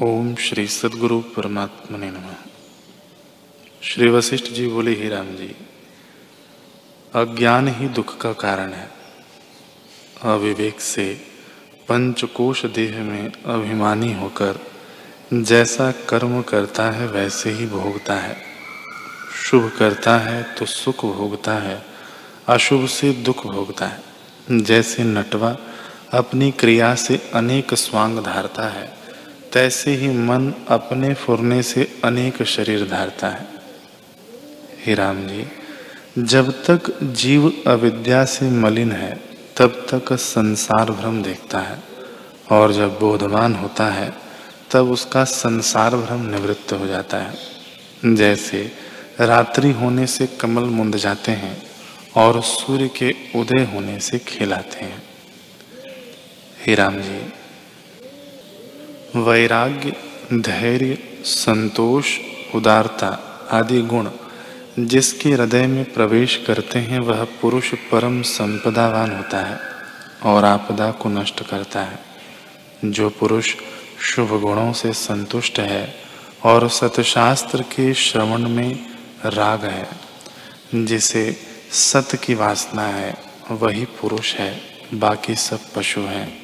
ओम श्री सदगुरु परमात्मा ने नम। श्री वशिष्ठ जी बोले, ही राम जी, अज्ञान ही दुख का कारण है। अविवेक से पंचकोश देह में अभिमानी होकर जैसा कर्म करता है, वैसे ही भोगता है। शुभ करता है तो सुख भोगता है, अशुभ से दुख भोगता है। जैसे नटवा अपनी क्रिया से अनेक स्वांग धारता है तैसे ही मन अपने फुरने से अनेक शरीर धारता है। हे राम जी, जब तक जीव अविद्या से मलिन है, तब तक संसार भ्रम देखता है और जब बोधवान होता है, तब उसका संसार भ्रम निवृत्त हो जाता है। जैसे रात्रि होने से कमल मुंद जाते हैं और सूर्य के उदय होने से खिलाते हैं। हे राम जी वैराग्य, धैर्य, संतोष, उदारता आदि गुण जिसके हृदय में प्रवेश करते हैं, वह पुरुष परम संपदावान होता है और आपदा को नष्ट करता है। जो पुरुष शुभ गुणों से संतुष्ट है और सतशास्त्र के श्रवण में राग है, जिसे सत की वासना है, वही पुरुष है, बाकी सब पशु हैं।